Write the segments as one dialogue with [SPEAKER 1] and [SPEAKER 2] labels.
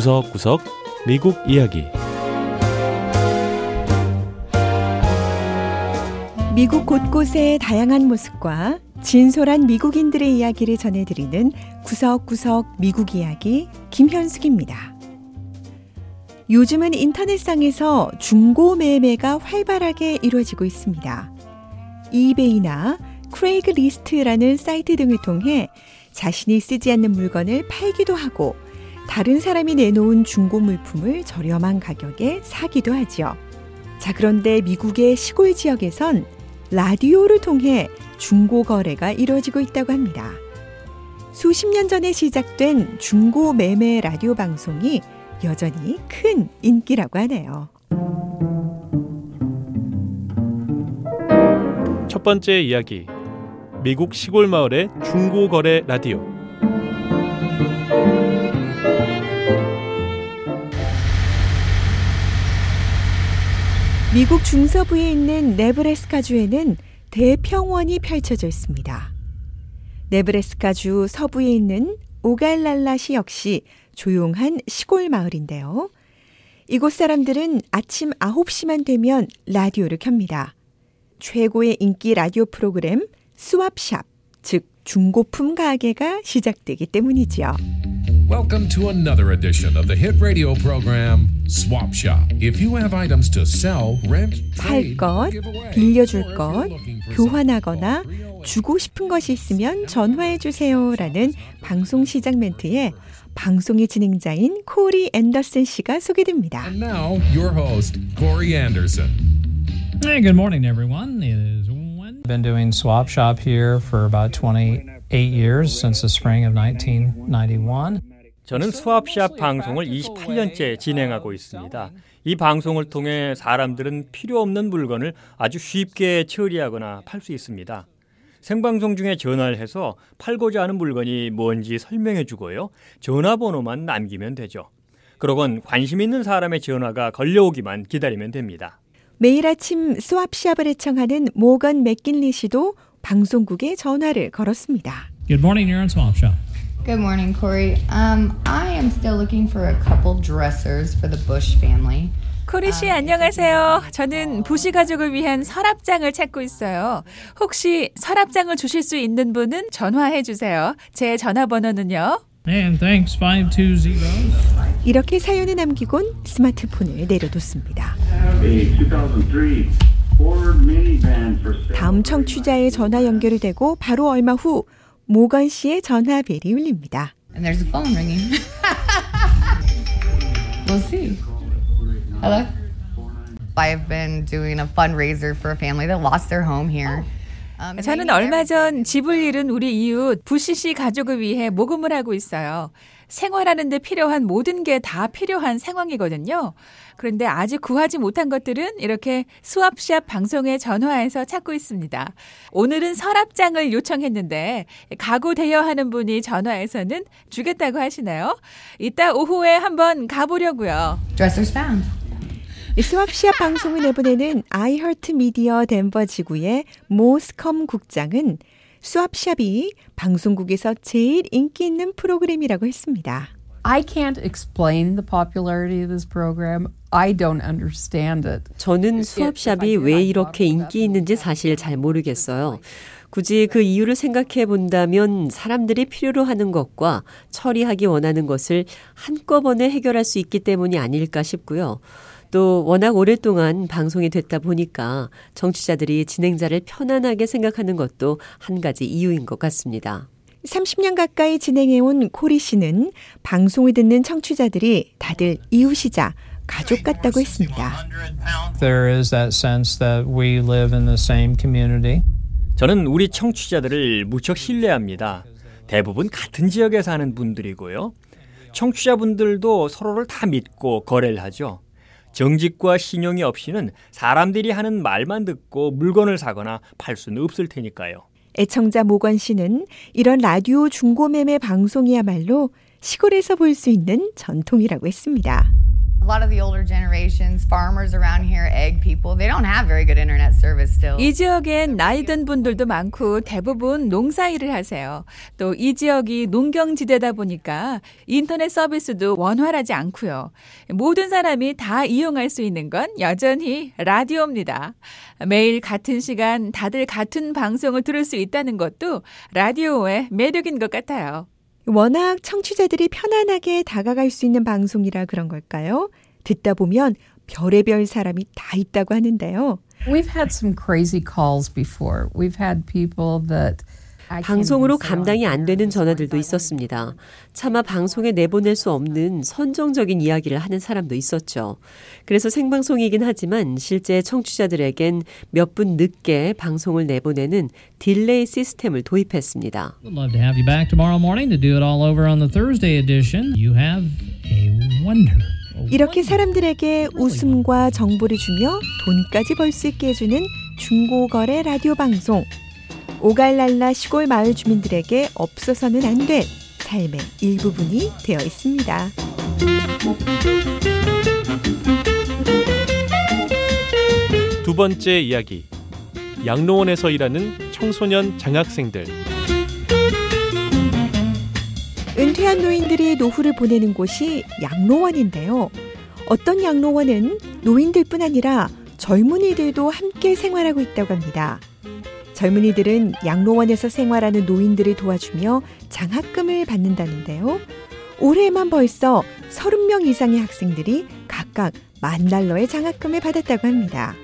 [SPEAKER 1] 구석구석 미국 이야기
[SPEAKER 2] 미국 곳곳의 다양한 모습과 진솔한 미국인들의 이야기를 전해드리는 구석구석 미국 이야기 김현숙입니다. 요즘은 인터넷상에서 중고 매매가 활발하게 이루어지고 있습니다. 이베이나 크레이그리스트라는 사이트 등을 통해 자신이 쓰지 않는 물건을 팔기도 하고 다른 사람이 내놓은 중고 물품을 저렴한 가격에 사기도 하지요. 자, 그런데 미국의 시골 지역에선 라디오를 통해 중고 거래가 이루어지고 있다고 합니다. 수십 년 전에 시작된 중고 매매 라디오 방송이 여전히 큰 인기라고 하네요.
[SPEAKER 1] 첫 번째 이야기. 미국 시골 마을의 중고 거래 라디오.
[SPEAKER 2] 미국 중서부에 있는 네브래스카주에는 대평원이 펼쳐져 있습니다. 네브래스카주 서부에 있는 오갈랄라시 역시 조용한 시골 마을인데요. 이곳 사람들은 아침 9시만 되면 라디오를 켭니다. 최고의 인기 라디오 프로그램 스왑샵즉 중고품 가게가 시작되기 때문이지요. Welcome to another edition of the hit radio program Swap Shop. If you have items to sell, rent, 살 것, 빌려줄 것, 교환하거나 주고 싶은 것이 있으면 전화해 주세요라는 방송 시작 멘트에 방송의 진행자인 코리 앤더슨 씨가 소개됩니다. And now your host, Corey Anderson. Hey, good morning
[SPEAKER 3] everyone. It is one. Been doing Swap Shop here for about 28 years since the spring of 1991. 저는 수압샵 방송을 28년째 진행하고 있습니다. 이 방송을 통해 사람들은 필요 없는 물건을 아주 쉽게 처리하거나 팔 수 있습니다. 생방송 중에 전화를 해서 팔고자 하는 물건이 뭔지 설명해 주고요. 전화번호만 남기면 되죠. 그러곤 관심 있는 사람의 전화가 걸려오기만 기다리면 됩니다.
[SPEAKER 2] 매일 아침 스왑시을 애청하는 모건 맥긴리 씨도 방송국에 전화를 걸었습니다. Good morning, you're on Swap Shop. Good morning,
[SPEAKER 4] Corey. Um, I am still looking for a couple dressers for the Bush family. 코리 씨 um, 안녕하세요. 저는 부시 가족을 위한 서랍장을 찾고 있어요. 혹시 서랍장을 주실 수 있는 분은 전화해 주세요. 제 전화번호는요. And 네,
[SPEAKER 2] thanks 520. 이렇게 사연을 남기곤 스마트폰을 내려뒀습니다. 다음 청취자의 전화 연결이 되고 바로 얼마 후 모건 씨의 전화벨이 울립니다. And there's a phone ringing. we'll see.
[SPEAKER 4] Hello. I've been doing a fundraiser for a family that lost their home here. 저는 얼마 전 집을 잃은 우리 이웃 부시 씨 가족을 위해 모금을 하고 있어요. 생활하는데 필요한 모든 게 다 필요한 상황이거든요. 그런데 아직 구하지 못한 것들은 이렇게 수시합 방송에 전화해서 찾고 있습니다. 오늘은 서랍장을 요청했는데 가구 대여하는 분이 전화해서는 주겠다고 하시나요? 이따 오후에 한번 가보려고요. Dressers found.
[SPEAKER 2] 수업시합 방송을 내보내는 아이허트 미디어 덴버 지구의 모스컴 국장은 수업샵이 방송국에서 제일 인기 있는 프로그램이라고 했습니다. I can't explain the popularity of
[SPEAKER 5] this program. I don't understand it. 저는 수업샵이 왜 이렇게 인기 있는지 사실 잘 모르겠어요. 굳이 그 이유를 생각해 본다면 사람들이 필요로 하는 것과 처리하기 원하는 것을 한꺼번에 해결할 수 있기 때문이 아닐까 싶고요. 또 워낙 오랫동안 방송이 됐다 보니까 정치자들이 진행자를 편안하게 생각하는 것도 한 가지 이유인 것 같습니다.
[SPEAKER 2] 30년 가까이 진행해온 코리 씨는 방송을 듣는 청취자들이 다들 이웃이자 가족 같다고 했습니다.
[SPEAKER 3] 저는 우리 청취자들을 무척 신뢰합니다. 대부분 같은 지역에 사는 분들이고요. 청취자분들도 서로를 다 믿고 거래를 하죠. 정직과 신용이 없이는 사람들이 하는 말만 듣고 물건을 사거나 팔 수는 없을 테니까요.
[SPEAKER 2] 애청자 모건 씨는 이런 라디오 중고매매 방송이야말로 시골에서 볼 수 있는 전통이라고 했습니다.
[SPEAKER 4] 이 지역엔 나이든 분들도 많고 대부분 농사일을 하세요. 또 이 지역이 농경지대다 보니까 인터넷 서비스도 원활하지 않고요. 모든 사람이 다 이용할 수 있는 건 여전히 라디오입니다. 매일 같은 시간 다들 같은 방송을 들을 수 있다는 것도 라디오의 매력인 것 같아요.
[SPEAKER 2] 워낙 청취자들이 편안하게 다가갈 수 있는 방송이라 그런 걸까요? 듣다 보면 별의별 사람이 다 있다고 하는데요. We've had some crazy calls before.
[SPEAKER 5] We've had people that 방송으로 감당이 안 되는 전화들도 있었습니다. 차마 방송에 내보낼 수 없는 선정적인 이야기를 하는 사람도 있었죠. 그래서 생방송이긴 하지만 실제 청취자들에겐 몇 분 늦게 방송을 내보내는 딜레이 시스템을 도입했습니다.
[SPEAKER 2] 이렇게 사람들에게 웃음과 정보를 주며 돈까지 벌 수 있게 해주는 중고거래 라디오 방송. 오갈랄라 시골 마을 주민들에게 없어서는 안될 삶의 일부분이 되어 있습니다.
[SPEAKER 1] 두 번째 이야기. 양로원에서 일하는 청소년 장학생들.
[SPEAKER 2] 은퇴한 노인들이 노후를 보내는 곳이 양로원인데요. 어떤 양로원은 노인들뿐 아니라 젊은이들도 함께 생활하고 있다고 합니다. 젊은이들은 양로원에서 생활하는 노인들을 도와주며 장학금을 받는다는데요. 올해만 벌써 30명 이상의 학생들이 각각 만 달러의 장학금을 받았다고 합니다.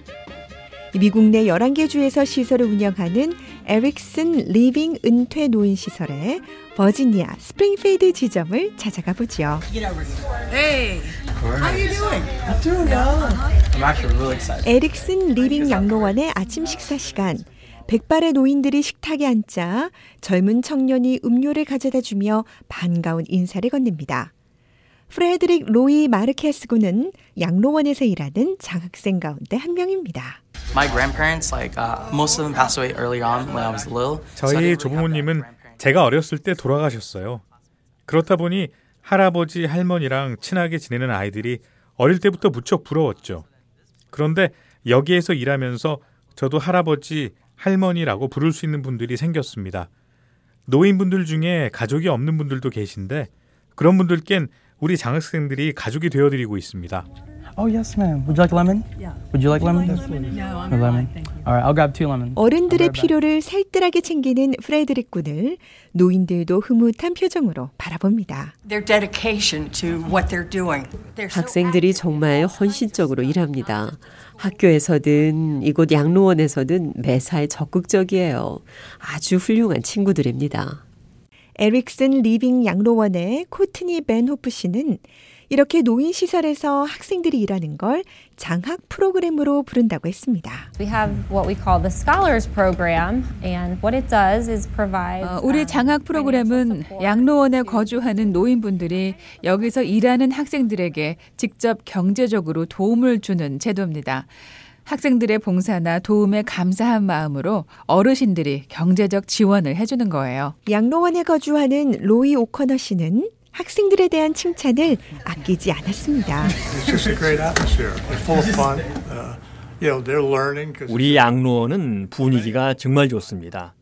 [SPEAKER 2] 미국 내 11개 주에서 시설을 운영하는 에릭슨 리빙 은퇴 노인 시설의 버지니아 스프링필드 지점을 찾아가 보죠. Hey. 에릭슨 리빙 양로원의 아침 식사 시간. 백발의 노인들이 식탁에 앉자 젊은 청년이 음료를 가져다 주며 반가운 인사를 건넵니다. 프레드릭 로이 마르케스군은 양로원에서 일하는 장학생 가운데 한 명입니다. Uh,
[SPEAKER 6] 저희 조부모님은 제가 어렸을 때 돌아가셨어요. 그렇다 보니 할아버지, 할머니랑 친하게 지내는 아이들이 어릴 때부터 무척 부러웠죠. 그런데 여기에서 일하면서 저도 할아버지, 할머니라고 부를 수 있는 분들이 생겼습니다. 노인분들 중에 가족이 없는 분들도 계신데 그런 분들께는 우리 장학생들이 가족이 되어드리고 있습니다. Oh yes, ma'am. Would you like lemon? Yeah. Would you like lemon? Yes, please. No,
[SPEAKER 2] I'm lemon. fine. Thank you. 어른들의 필요를 살뜰하게 챙기는 프레드릭 군을 노인들도 흐뭇한 표정으로 바라봅니다.
[SPEAKER 5] 학생들이 정말 헌신적으로 일합니다. 학교에서든 이곳 양로원에서든 매사에 적극적이에요. 아주 훌륭한 친구들입니다.
[SPEAKER 2] 에릭슨 리빙 양로원의 코트니 벤호프 씨는 이렇게 노인 시설에서 학생들이 일하는 걸 장학 프로그램으로 부른다고 했습니다. We have what we call the scholars program
[SPEAKER 7] and what it does is provide 어, 우리 um, 장학 프로그램은 양로원에 거주하는 노인분들이 여기서 일하는 학생들에게 직접 경제적으로 도움을 주는 제도입니다. 학생들의 봉사나 도움에 감사한 마음으로 어르신들이 경제적 지원을 해주는 거예요.
[SPEAKER 2] 양로원에 거주하는 로이 오커너 씨는 학생들에 대한 칭찬을 아끼지 않았습니다. Uh,
[SPEAKER 8] 우리 양로원은 분위기가 정말 좋습니다.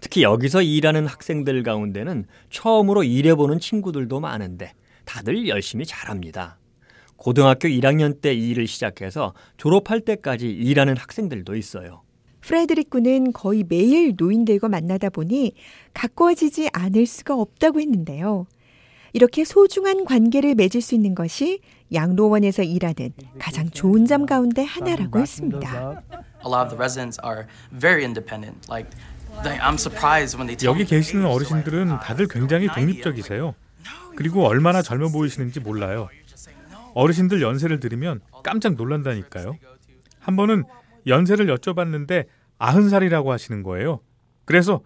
[SPEAKER 8] 특히 여기서 일하는 학생들 가운데는 처음으로 일해보는 친구들도 많은데 다들 열심히 잘합니다. 고등학교 1학년 때 일을 시작해서 졸업할 때까지 일하는 학생들도 있어요.
[SPEAKER 2] 프레드릭 군은 거의 매일 노인들과 만나다 보니 가까워지지 않을 수가 없다고 했는데요. 이렇게 소중한 관계를 맺을 수 있는 것이 양로원에서 일하는 가장 좋은 점 가운데 하나라고 했습니다.
[SPEAKER 6] 여기 계시는 어르신들은 다들 굉장히 독립적이세요. 그리고 얼마나 젊어 보이시는지 몰라요. 어르신들 연세를 들으면 깜짝 놀란다니까요. 한 번은 연세를 여쭤봤는데 아흔 살이라고 하시는 거예요. 그래서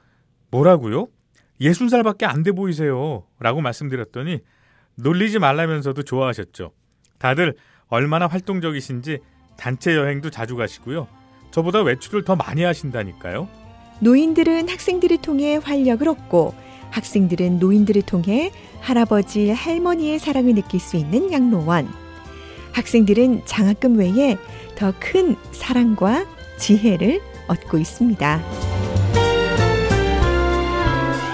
[SPEAKER 6] 뭐라고요? 60살밖에 안 돼 보이세요. 라고 말씀드렸더니 놀리지 말라면서도 좋아하셨죠. 다들 얼마나 활동적이신지 단체 여행도 자주 가시고요. 저보다 외출을 더 많이 하신다니까요.
[SPEAKER 2] 노인들은 학생들을 통해 활력을 얻고 학생들은 노인들을 통해 할아버지, 할머니의 사랑을 느낄 수 있는 양로원. 학생들은 장학금 외에 더 큰 사랑과 지혜를 얻고 있습니다.